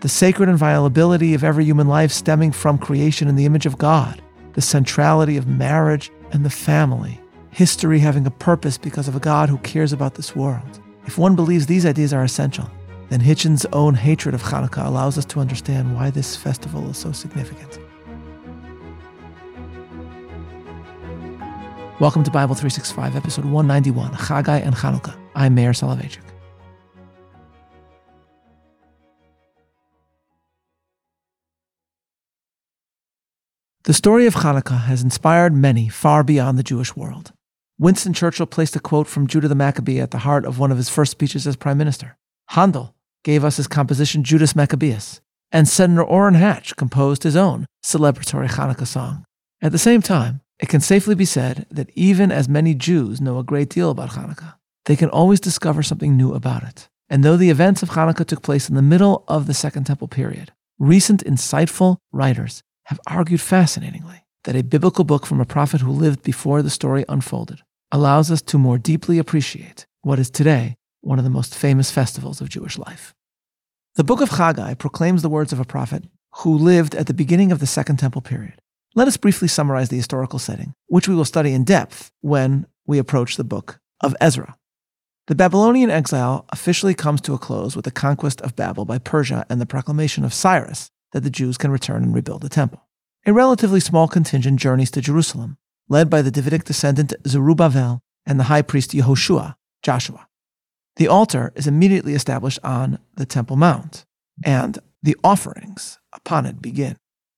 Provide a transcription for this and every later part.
the sacred inviolability of every human life stemming from creation in the image of God, the centrality of marriage and the family, history having a purpose because of a God who cares about this world. If one believes these ideas are essential, then Hitchens' own hatred of Hanukkah allows us to understand why this festival is so significant. Welcome to Bible 365, episode 191, Chagai and Chanukah. I'm Meir Soloveichik. The story of Hanukkah has inspired many far beyond the Jewish world. Winston Churchill placed a quote from Judah the Maccabee at the heart of one of his first speeches as prime minister. Handel gave us his composition Judas Maccabeus, and Senator Orrin Hatch composed his own celebratory Hanukkah song. At the same time, it can safely be said that even as many Jews know a great deal about Hanukkah, they can always discover something new about it. And though the events of Hanukkah took place in the middle of the Second Temple period, recent insightful writers have argued fascinatingly that a biblical book from a prophet who lived before the story unfolded allows us to more deeply appreciate what is today one of the most famous festivals of Jewish life. The book of Haggai proclaims the words of a prophet who lived at the beginning of the Second Temple period. Let us briefly summarize the historical setting, which we will study in depth when we approach the book of Ezra. The Babylonian exile officially comes to a close with the conquest of Babel by Persia and the proclamation of Cyrus that the Jews can return and rebuild the temple. A relatively small contingent journeys to Jerusalem, led by the Davidic descendant Zerubbabel and the high priest Yehoshua, Joshua. The altar is immediately established on the Temple Mount, and the offerings upon it begin.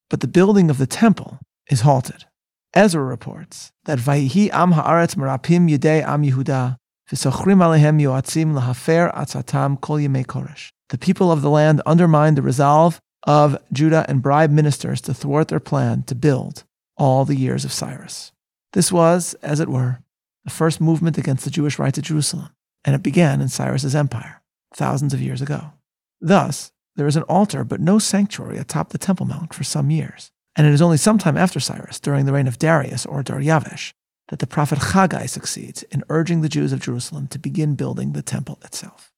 But the building of the temple is halted. Ezra reports that Vayihi am haaretz merapim yidei am Yehuda v'sochrim alehem yoatzim lahafer atzatam kol yemei koresh. The people of the land undermined the resolve of Judah and bribe ministers to thwart their plan to build all the years of Cyrus. This was, as it were, the first movement against the Jewish rights of Jerusalem, and it began in Cyrus's empire, thousands of years ago. Thus, there is an altar but no sanctuary atop the Temple Mount for some years, and it is only sometime after Cyrus, during the reign of Darius or Daryavesh, that the prophet Haggai succeeds in urging the Jews of Jerusalem to begin building the temple itself.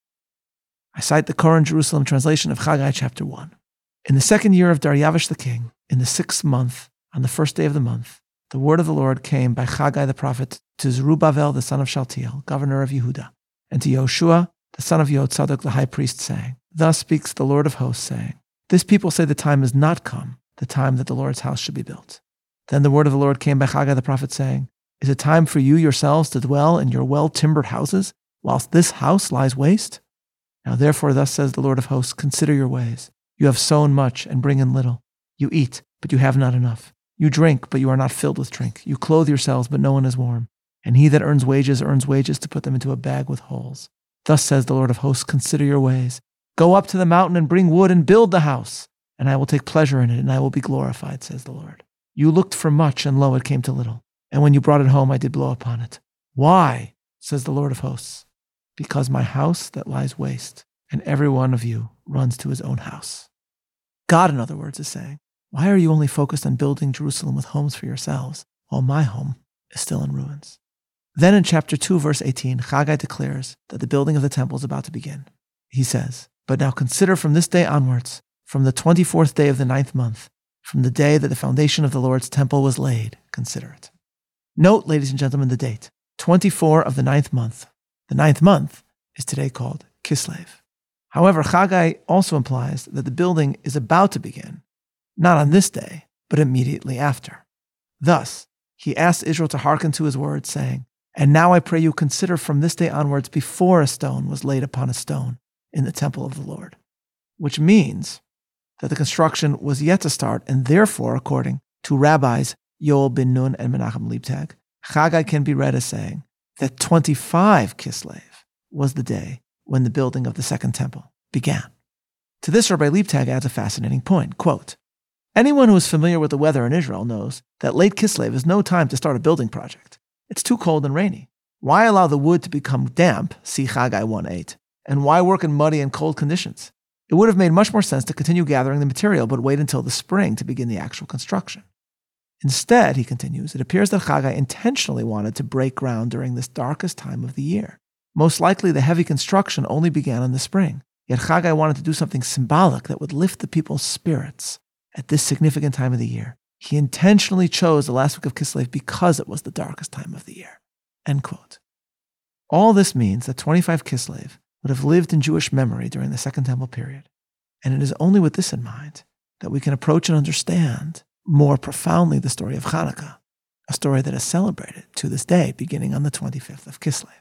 I cite the Koren Jerusalem translation of Haggai chapter 1. In the second year of Daryavesh the king, in the sixth month, on the first day of the month, the word of the Lord came by Haggai the prophet to Zerubbabel the son of Shaltiel, governor of Yehuda, and to Yoshua the son of Yotzadok the high priest, saying, Thus speaks the Lord of hosts, saying, This people say the time is not come, the time that the Lord's house should be built. Then the word of the Lord came by Haggai the prophet, saying, Is it time for you yourselves to dwell in your well timbered houses, whilst this house lies waste? Now therefore, thus says the Lord of hosts, consider your ways. You have sown much and bring in little. You eat, but you have not enough. You drink, but you are not filled with drink. You clothe yourselves, but no one is warm. And he that earns wages earns wages to put them into a bag with holes. Thus says the Lord of hosts Consider your ways. Go up to the mountain and bring wood and build the house, and I will take pleasure in it, and I will be glorified, says the Lord. You looked for much, and lo, it came to little. And when you brought it home, I did blow upon it. Why? says the Lord of hosts. Because my house that lies waste, and every one of you runs to his own house. God, in other words, is saying, Why are you only focused on building Jerusalem with homes for yourselves, while my home is still in ruins? Then in chapter 2, verse 18, Haggai declares that the building of the temple is about to begin. He says, But now consider from this day onwards, from the 24th day of the ninth month, from the day that the foundation of the Lord's temple was laid, consider it. Note, ladies and gentlemen, the date 24 of the ninth month. The ninth month is today called Kislev. However, Haggai also implies that the building is about to begin, not on this day, but immediately after. Thus, he asks Israel to hearken to his words, saying, And now I pray you consider from this day onwards before a stone was laid upon a stone in the temple of the Lord, which means that the construction was yet to start, and therefore, according to rabbis Yoel bin Nun and Menachem Leibtag, Haggai can be read as saying that 25 Kislev was the day when the building of the Second Temple began. To this, Rabbi Leibtag adds a fascinating point. Quote, Anyone who is familiar with the weather in Israel knows that late Kislev is no time to start a building project. It's too cold and rainy. Why allow the wood to become damp, see Haggai 1.8, and why work in muddy and cold conditions? It would have made much more sense to continue gathering the material but wait until the spring to begin the actual construction. Instead, he continues, it appears that Haggai intentionally wanted to break ground during this darkest time of the year. Most likely, the heavy construction only began in the spring. Yet Chagai wanted to do something symbolic that would lift the people's spirits at this significant time of the year. He intentionally chose the last week of Kislev because it was the darkest time of the year. End quote. All this means that 25 Kislev would have lived in Jewish memory during the Second Temple period. And it is only with this in mind that we can approach and understand more profoundly the story of Hanukkah, a story that is celebrated to this day, beginning on the 25th of Kislev.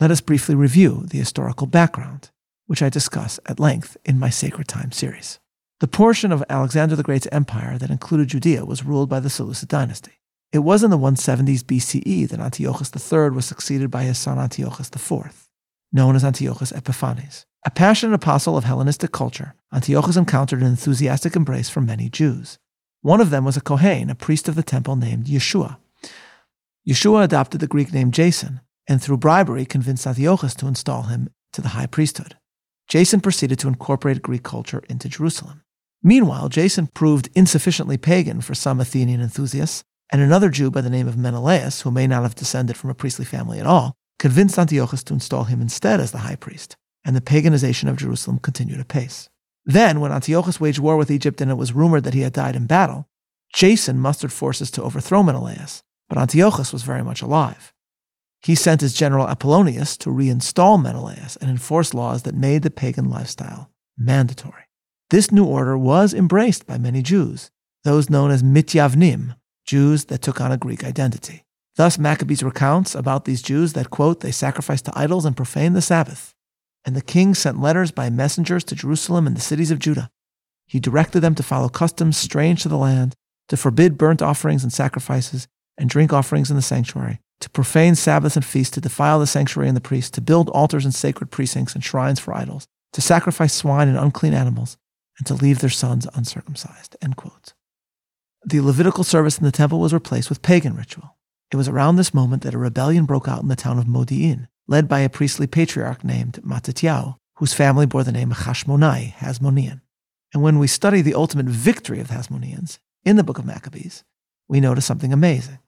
Let us briefly review the historical background which I discuss at length in my Sacred Time series. The portion of Alexander the Great's empire that included Judea was ruled by the Seleucid dynasty. It was in the 170s BCE that Antiochus III was succeeded by his son Antiochus IV, known as Antiochus Epiphanes. A passionate apostle of Hellenistic culture, Antiochus encountered an enthusiastic embrace from many Jews. One of them was a Kohen, a priest of the temple named Yeshua. Yeshua adopted the Greek name Jason, and through bribery convinced Antiochus to install him to the high priesthood. Jason proceeded to incorporate Greek culture into Jerusalem. Meanwhile, Jason proved insufficiently pagan for some Athenian enthusiasts, and another Jew by the name of Menelaus, who may not have descended from a priestly family at all, convinced Antiochus to install him instead as the high priest, and the paganization of Jerusalem continued apace. Then, when Antiochus waged war with Egypt and it was rumored that he had died in battle, Jason mustered forces to overthrow Menelaus, but Antiochus was very much alive. He sent his general Apollonius to reinstall Menelaus and enforce laws that made the pagan lifestyle mandatory. This new order was embraced by many Jews, those known as Mityavnim, Jews that took on a Greek identity. Thus, Maccabees recounts about these Jews that, quote, they sacrificed to idols and profaned the Sabbath. And the king sent letters by messengers to Jerusalem and the cities of Judah. He directed them to follow customs strange to the land, to forbid burnt offerings and sacrifices, and drink offerings in the sanctuary, to profane Sabbaths and feasts, to defile the sanctuary and the priests, to build altars and sacred precincts and shrines for idols, to sacrifice swine and unclean animals, and to leave their sons uncircumcised. The Levitical service in the temple was replaced with pagan ritual. It was around this moment that a rebellion broke out in the town of Modi'in, led by a priestly patriarch named Mattatyahu, whose family bore the name Hashmonai, Hasmonean. And when we study the ultimate victory of the Hasmoneans in the book of Maccabees, we notice something amazing.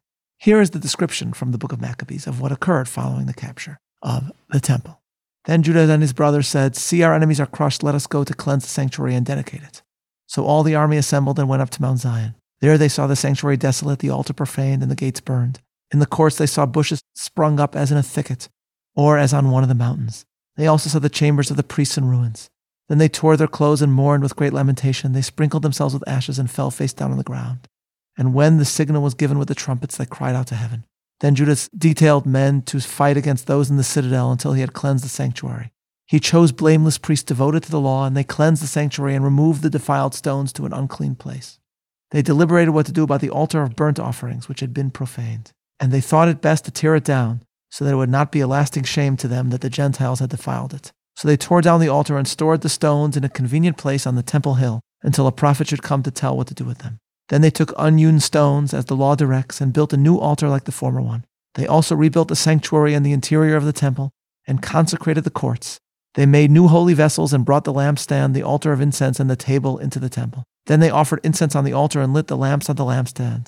Here is the description from the book of Maccabees of what occurred following the capture of the temple. Then Judah and his brothers said, See, our enemies are crushed. Let us go to cleanse the sanctuary and dedicate it. So all the army assembled and went up to Mount Zion. There they saw the sanctuary desolate, the altar profaned, and the gates burned. In the courts they saw bushes sprung up as in a thicket, or as on one of the mountains. They also saw the chambers of the priests in ruins. Then they tore their clothes and mourned with great lamentation. They sprinkled themselves with ashes and fell face down on the ground. And when the signal was given with the trumpets, they cried out to heaven. Then Judas detailed men to fight against those in the citadel until he had cleansed the sanctuary. He chose blameless priests devoted to the law, and they cleansed the sanctuary and removed the defiled stones to an unclean place. They deliberated what to do about the altar of burnt offerings, which had been profaned. And they thought it best to tear it down, so that it would not be a lasting shame to them that the Gentiles had defiled it. So they tore down the altar and stored the stones in a convenient place on the temple hill until a prophet should come to tell what to do with them. Then they took unhewn stones, as the law directs, and built a new altar like the former one. They also rebuilt the sanctuary and the interior of the temple, and consecrated the courts. They made new holy vessels and brought the lampstand, the altar of incense, and the table into the temple. Then they offered incense on the altar and lit the lamps on the lampstand,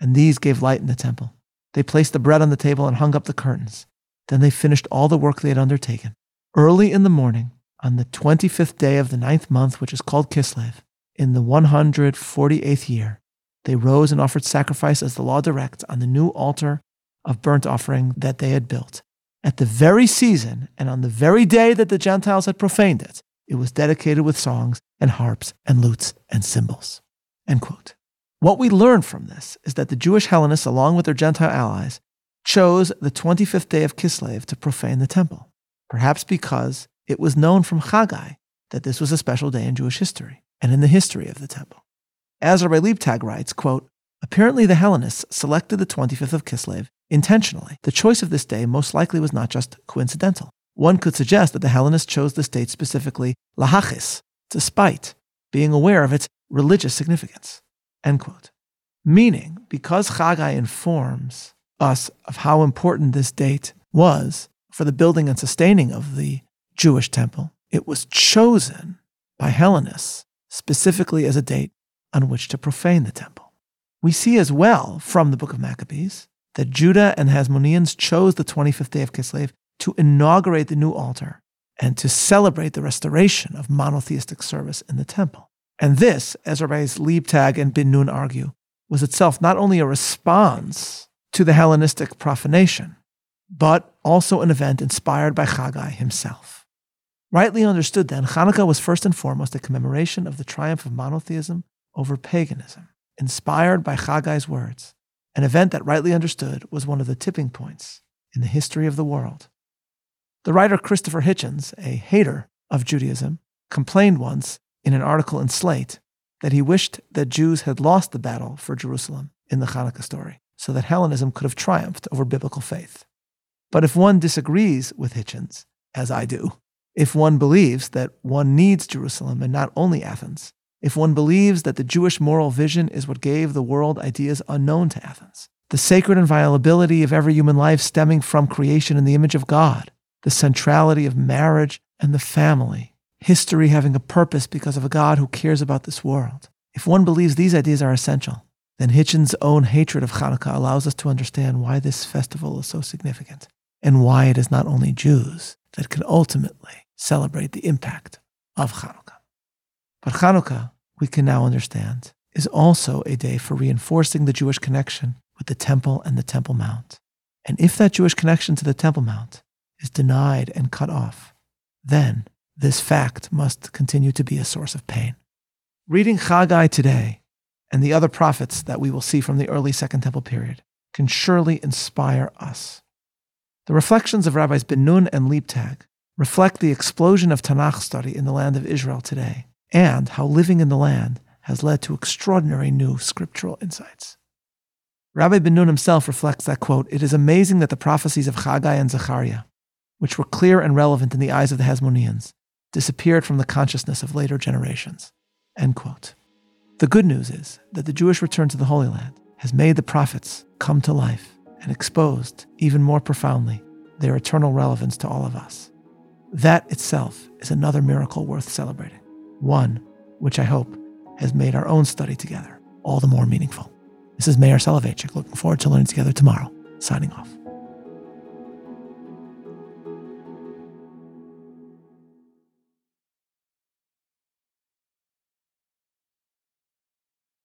and these gave light in the temple. They placed the bread on the table and hung up the curtains. Then they finished all the work they had undertaken. Early in the morning, on the 25th day of the ninth month, which is called Kislev, in the 148th year, they rose and offered sacrifice as the law directs on the new altar of burnt offering that they had built. At the very season and on the very day that the Gentiles had profaned it, it was dedicated with songs and harps and lutes and cymbals. End quote. What we learn from this is that the Jewish Hellenists, along with their Gentile allies, chose the 25th day of Kislev to profane the temple, perhaps because it was known from Haggai that this was a special day in Jewish history and in the history of the temple. As Rabbi Leibtag writes, quote, Apparently the Hellenists selected the 25th of Kislev intentionally. The choice of this day most likely was not just coincidental. One could suggest that the Hellenists chose this date specifically lahachis, to spite, being aware of its religious significance. End quote. Meaning, because Chagai informs us of how important this date was for the building and sustaining of the Jewish temple, it was chosen by Hellenists specifically as a date on which to profane the temple. We see as well from the book of Maccabees that Judah and Hasmoneans chose the 25th day of Kislev to inaugurate the new altar and to celebrate the restoration of monotheistic service in the temple. And this, as Rabbis Leibtag and Ben Nun argue, was itself not only a response to the Hellenistic profanation, but also an event inspired by Chagai himself. Rightly understood, then, Hanukkah was first and foremost a commemoration of the triumph of monotheism over paganism, inspired by Chagai's words, an event that, rightly understood, was one of the tipping points in the history of the world. The writer Christopher Hitchens, a hater of Judaism, complained once in an article in Slate that he wished that Jews had lost the battle for Jerusalem in the Hanukkah story so that Hellenism could have triumphed over biblical faith. But if one disagrees with Hitchens, as I do, if one believes that one needs Jerusalem and not only Athens, if one believes that the Jewish moral vision is what gave the world ideas unknown to Athens, the sacred inviolability of every human life stemming from creation in the image of God, the centrality of marriage and the family, history having a purpose because of a God who cares about this world. If one believes these ideas are essential, then Hitchens' own hatred of Hanukkah allows us to understand why this festival is so significant and why it is not only Jews that can ultimately celebrate the impact of Hanukkah. But Hanukkah, we can now understand, is also a day for reinforcing the Jewish connection with the Temple and the Temple Mount. And if that Jewish connection to the Temple Mount is denied and cut off, then this fact must continue to be a source of pain. Reading Chagai today and the other prophets that we will see from the early Second Temple period can surely inspire us. The reflections of Rabbis Ben Nun and Leibtag reflect the explosion of Tanakh study in the land of Israel today and how living in the land has led to extraordinary new scriptural insights. Rabbi Ben Nun himself reflects that, quote, it is amazing that the prophecies of Chagai and Zechariah, which were clear and relevant in the eyes of the Hasmoneans, disappeared from the consciousness of later generations. End quote. The good news is that the Jewish return to the Holy Land has made the prophets come to life and exposed even more profoundly their eternal relevance to all of us. That itself is another miracle worth celebrating, one which I hope has made our own study together all the more meaningful. This is Meir Soloveichik, looking forward to learning together tomorrow, signing off.